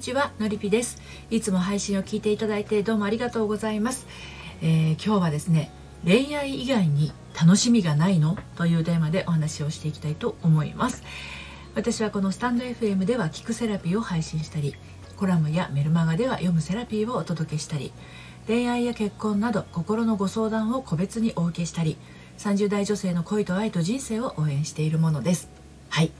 にちはのりぴです。いつも配信を聞いていただいてどうもありがとうございます、えー、今日はですね恋愛以外に楽しみがないの？というテーマでお話をしていきたいと思います。私はこのスタンド FM では聞くセラピーを配信したりコラムやメルマガでは読むセラピーをお届けしたり恋愛や結婚など心のご相談を個別にお受けしたり30代女性の恋と愛と人生を応援しているものです。はい。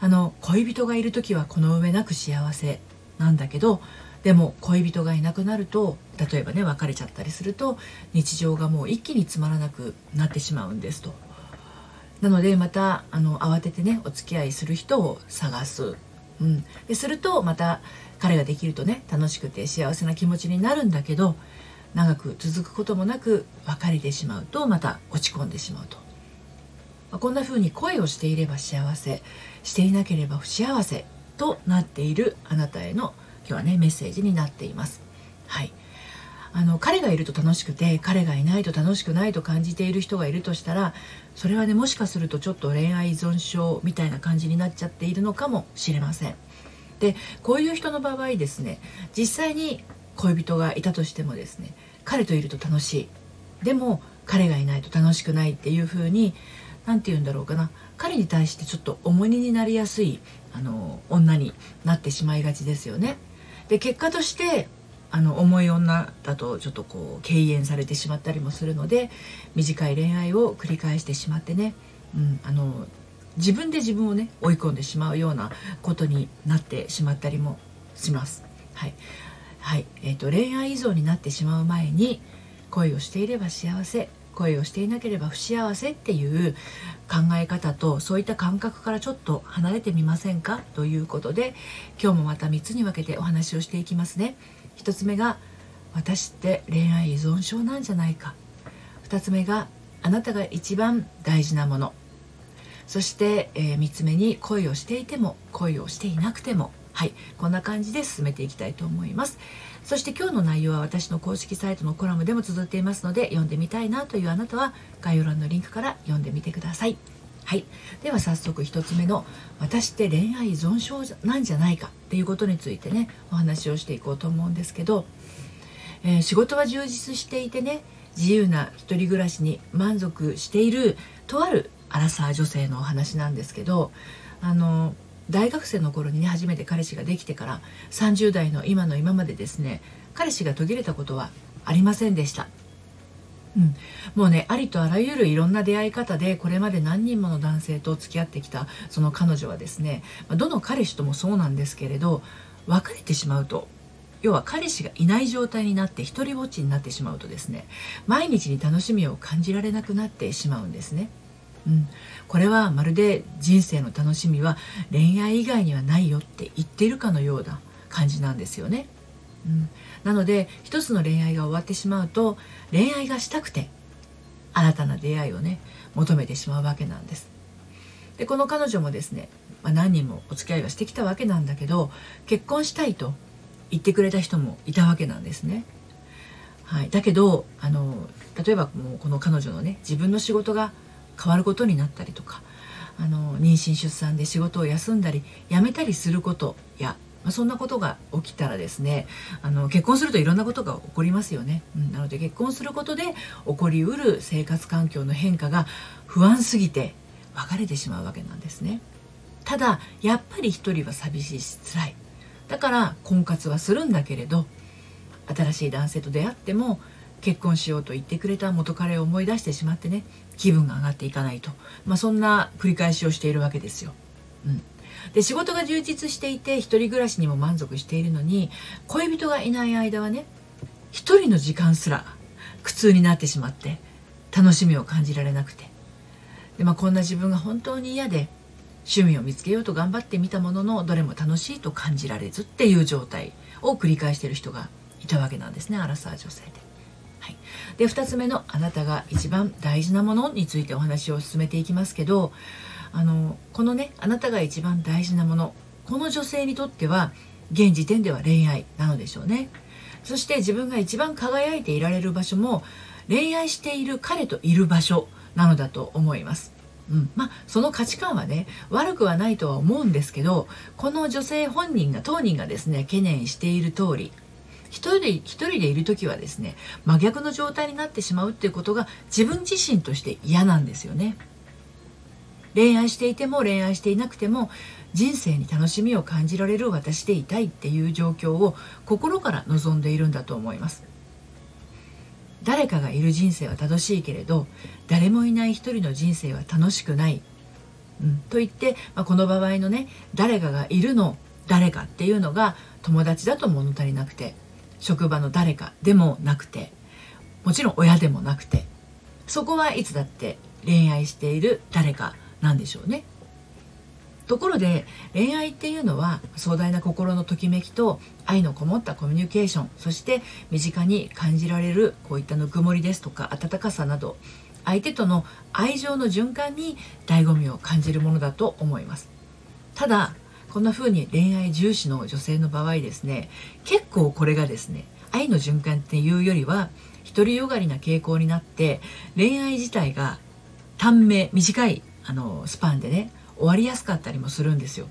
あの恋人がいる時はこの上なく幸せ。なんだけどでも恋人がいなくなると例えばね別れちゃったりすると日常がもう一気につまらなくなってしまうんですと。なのでまたあの慌ててねお付き合いする人を探す、うん、でするとまた彼ができるとね楽しくて幸せな気持ちになるんだけど長く続くこともなく別れてしまうとまた落ち込んでしまうと。まあ、こんな風に恋をしていれば幸せしていなければ不幸せとなっているあなたへの今日はねメッセージになっています。はいあの彼がいると楽しくて彼がいないと楽しくないと感じている人がいるとしたらそれはねもしかするとちょっと恋愛依存症みたいな感じになっちゃっているのかもしれません。でこういう人の場合ですね実際に恋人がいたとしてもですね彼といると楽しいでも彼がいないと楽しくないっていう風に何て言うんだろうかな。彼に対してちょっと重荷になりやすいあの女になってしまいがちですよね。で結果としてあの重い女だとちょっとこう敬遠されてしまったりもするので短い恋愛を繰り返してしまってね、うん、あの自分で自分をね追い込んでしまうようなことになってしまったりもします。はい、はい。えーと恋愛依存になってしまう前に恋をしていれば幸せ。恋をしていなければ不幸せっていう考え方とそういった感覚からちょっと離れてみませんか？ということで今日もまた3つに分けてお話をしていきますね。1つ目が私って恋愛依存症なんじゃないか。2つ目があなたが一番大事なもの。そして、えー、3つ目に恋をしていても恋をしていなくても。はいこんな感じで進めていきたいと思います。そして今日の内容は私の公式サイトのコラムでも綴っていますので読んでみたいなというあなたは概要欄のリンクから読んでみてください。はいでは早速1つ目の「私って恋愛依存症なんじゃないか」っていうことについてねお話をしていこうと思うんですけど、えー、仕事は充実していてね自由な一人暮らしに満足しているとあるアラサー女性のお話なんですけどあの大学生の頃にね初めて彼氏ができてから30代の今の今までですね彼氏が途切れたことはありませんでした。うん、もうねありとあらゆるいろんな出会い方でこれまで何人もの男性と付き合ってきたその彼女はですねどの彼氏ともそうなんですけれど別れてしまうと要は彼氏がいない状態になって一りぼっちになってしまうとですね毎日に楽しみを感じられなくなってしまうんですね。うん、これはまるで人生の楽しみは恋愛以外にはないよって言っているかのような感じなんですよね。うん、なので一つの恋愛が終わってしまうと恋愛がしたくて新たな出会いをね求めてしまうわけなんです。でこの彼女もですね、まあ、何人もお付き合いはしてきたわけなんだけど結婚したいと言ってくれた人もいたわけなんですね。はい、だけどあの例えばもうこの彼女のね自分の仕事が変わることになったりとかあの妊娠出産で仕事を休んだり辞めたりすることや、まあ、そんなことが起きたらですねあの結婚するといろんなことが起こりますよね、うん、なので結婚することで起こりうる生活環境の変化が不安すぎて別れてしまうわけなんですね。ただやっぱり一人は寂しいし辛い。だから婚活はするんだけれど新しい男性と出会っても結婚しようと言ってくれた元彼を思い出してしまってね気分が上がっていかないと、まあ、そんな繰り返しをしているわけですよ。うん、で仕事が充実していて一人暮らしにも満足しているのに恋人がいない間はね一人の時間すら苦痛になってしまって楽しみを感じられなくてで、まあ、こんな自分が本当に嫌で趣味を見つけようと頑張ってみたもののどれも楽しいと感じられずっていう状態を繰り返している人がいたわけなんですねアラサー女性で。はい、で2つ目のあなたが一番大事なものについてお話を進めていきますけどあのこのねあなたが一番大事なものこの女性にとっては現時点では恋愛なのでしょうね。そして自分が一番輝いていられる場所も恋愛している彼といる場所なのだと思います、うん、まあその価値観はね悪くはないとは思うんですけどこの女性本人が当人がですね懸念している通り一人で一人でいる時はですね真逆の状態になってしまうっていうことが自分自身として嫌なんですよね。恋愛していても恋愛していなくても人生に楽しみを感じられる私でいたいっていう状況を心から望んでいるんだと思います。誰かがいる人生は正しいけれど誰もいない一人の人生は楽しくない、うん、と言って、まあ、この場合のね誰かがいるの誰かっていうのが友達だと物足りなくて職場の誰かでもなくてもちろん親でもなくてそこはいつだって恋愛している誰かなんでしょうね。ところで恋愛っていうのは壮大な心のときめきと愛のこもったコミュニケーションそして身近に感じられるこういったぬくもりですとか温かさなど相手との愛情の循環に醍醐味を感じるものだと思います。ただこんな風に恋愛重視の女性の場合ですね結構これがですね愛の循環っていうよりは独りよがりな傾向になって恋愛自体が短命短いあのスパンでね終わりやすかったりもするんですよ。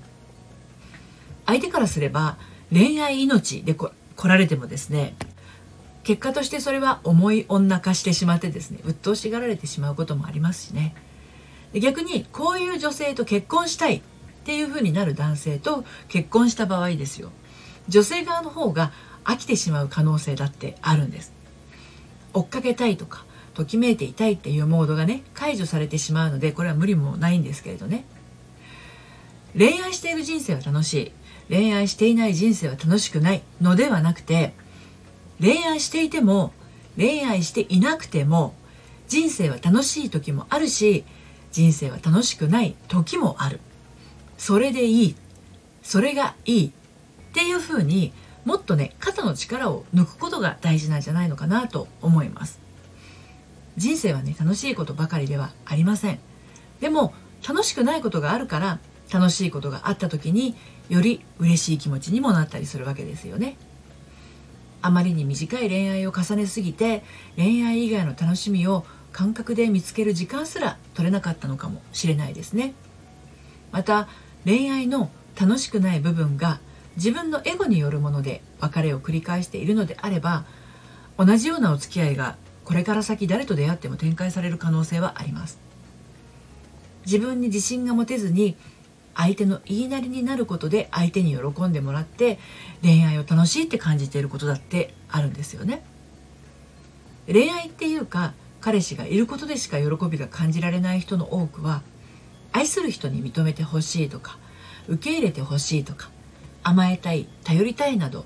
相手からすれば恋愛命でこ来られてもですね結果としてそれは重い女化してしまってですね鬱陶しがられてしまうこともありますしね。逆にこういう女性と結婚したいっていう風になる男性と結婚した場合ですよ。女性側の方が飽きてしまう可能性だってあるんです。追っかけたいとかときめいていたいっていうモードがね解除されてしまうのでこれは無理もないんですけれどね。恋愛している人生は楽しい。恋愛していない人生は楽しくない。のではなくて恋愛していても恋愛していなくても人生は楽しい時もあるし人生は楽しくない時もある。それでいい。それがいいっていうふうにもっとね肩の力を抜くことが大事なんじゃないのかなと思います。人生はね楽しいことばかりではありません。でも楽しくないことがあるから楽しいことがあった時により嬉しい気持ちにもなったりするわけですよね。あまりに短い恋愛を重ねすぎて恋愛以外の楽しみを感覚で見つける時間すら取れなかったのかもしれないですね。また恋愛の楽しくない部分が自分のエゴによるもので別れを繰り返しているのであれば同じようなお付き合いがこれから先誰と出会っても展開される可能性はあります。自分に自信が持てずに相手の言いなりになることで相手に喜んでもらって恋愛を楽しいって感じていることだってあるんですよね。恋愛っていうか彼氏がいることでしか喜びが感じられない人の多くは愛する人に認めてほしいとか受け入れてほしいとか甘えたい頼りたいなど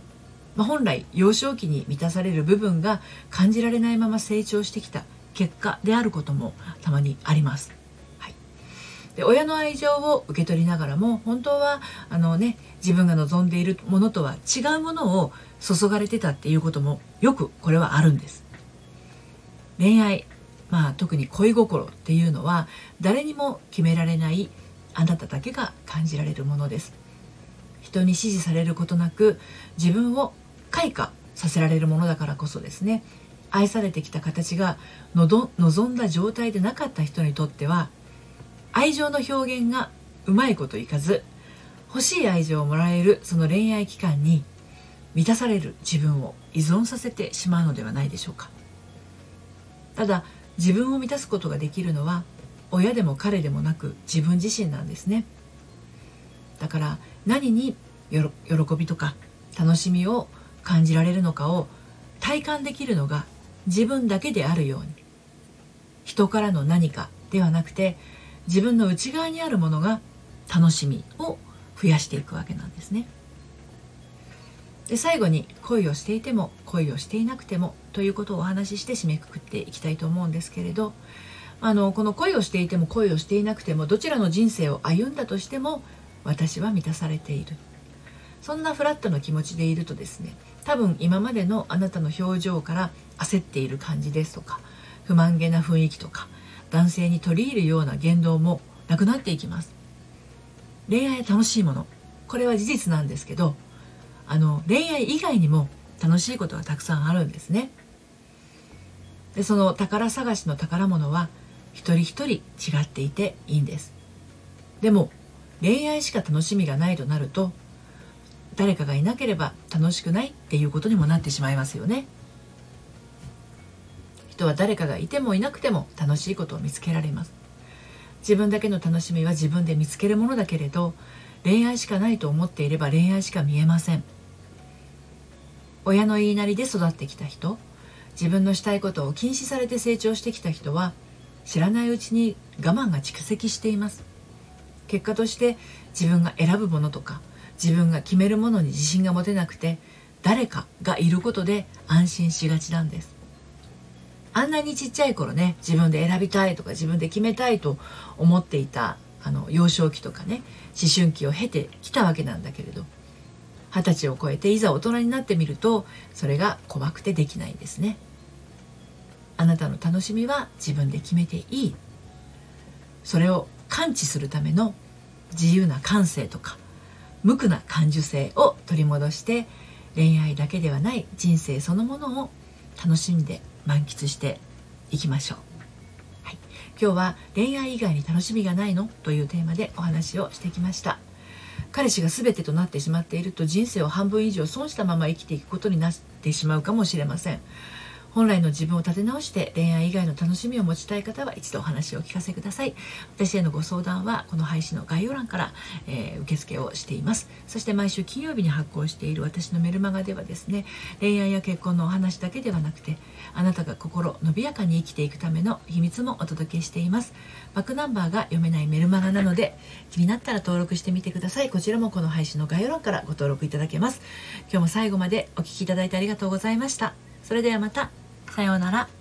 まあ、本来幼少期に満たされる部分が感じられないまま成長してきた結果であることもたまにあります。はい、で親の愛情を受け取りながらも本当はあの、ね、自分が望んでいるものとは違うものを注がれてたっていうこともよくこれはあるんです。恋愛まあ特に恋心っていうのは誰にも決められないあなただけが感じられるものです。人に指示されることなく自分を開花させられるものだからこそですね。愛されてきた形が望んだ状態でなかった人にとっては愛情の表現がうまいこといかず欲しい愛情をもらえるその恋愛期間に満たされる自分を依存させてしまうのではないでしょうか。ただ自分を満たすことができるのは親でも彼でもなく自分自身なんですねだから何に喜びとか楽しみを感じられるのかを体感できるのが自分だけであるように人からの何かではなくて自分の内側にあるものが楽しみを増やしていくわけなんですね。で最後に恋をしていても恋をしていなくてもということをお話しして締めくくっていきたいと思うんですけれどあのこの恋をしていても恋をしていなくてもどちらの人生を歩んだとしても私は満たされている。そんなフラットな気持ちでいるとですね多分今までのあなたの表情から焦っている感じですとか不満げな雰囲気とか男性に取り入るような言動もなくなっていきます。恋愛楽しいもの。これは事実なんですけどあの恋愛以外にも楽しいことがたくさんあるんですね。でその宝探しの宝物は一人一人違っていていいんです。でも恋愛しか楽しみがないとなると誰かがいなければ楽しくないっていうことにもなってしまいますよね。人は誰かがいてもいなくても楽しいことを見つけられます。自分だけの楽しみは自分で見つけるものだけれど恋愛しかないと思っていれば恋愛しか見えません。親の言いなりで育ってきた人自分のしたいことを禁止されて成長してきた人は知らないうちに我慢が蓄積しています。結果として自分が選ぶものとか自分が決めるものに自信が持てなくて誰かがいることで安心しがちなんです。あんなにちっちゃい頃ね自分で選びたいとか自分で決めたいと思っていたあの幼少期とかね思春期を経てきたわけなんだけれど二十歳を超えていざ大人になってみるとそれが怖くてできないんですね。あなたの楽しみは自分で決めていい。それを感知するための自由な感性とか無垢な感受性を取り戻して恋愛だけではない人生そのものを楽しんで満喫していきましょう、はい、今日は恋愛以外に楽しみがないの？というテーマでお話をしてきました。彼氏が全てとなってしまっていると人生を半分以上損したまま生きていくことになってしまうかもしれません。本来の自分を立て直して恋愛以外の楽しみを持ちたい方は一度お話をお聞かせください。私へのご相談はこの配信の概要欄から、えー、受付をしています。そして毎週金曜日に発行している私のメルマガではですね恋愛や結婚のお話だけではなくてあなたが心伸びやかに生きていくための秘密もお届けしています。バックナンバーが読めないメルマガなので気になったら登録してみてください。こちらもこの配信の概要欄からご登録いただけます。今日も最後までお聴きいただいてありがとうございました。それではまた。さようなら。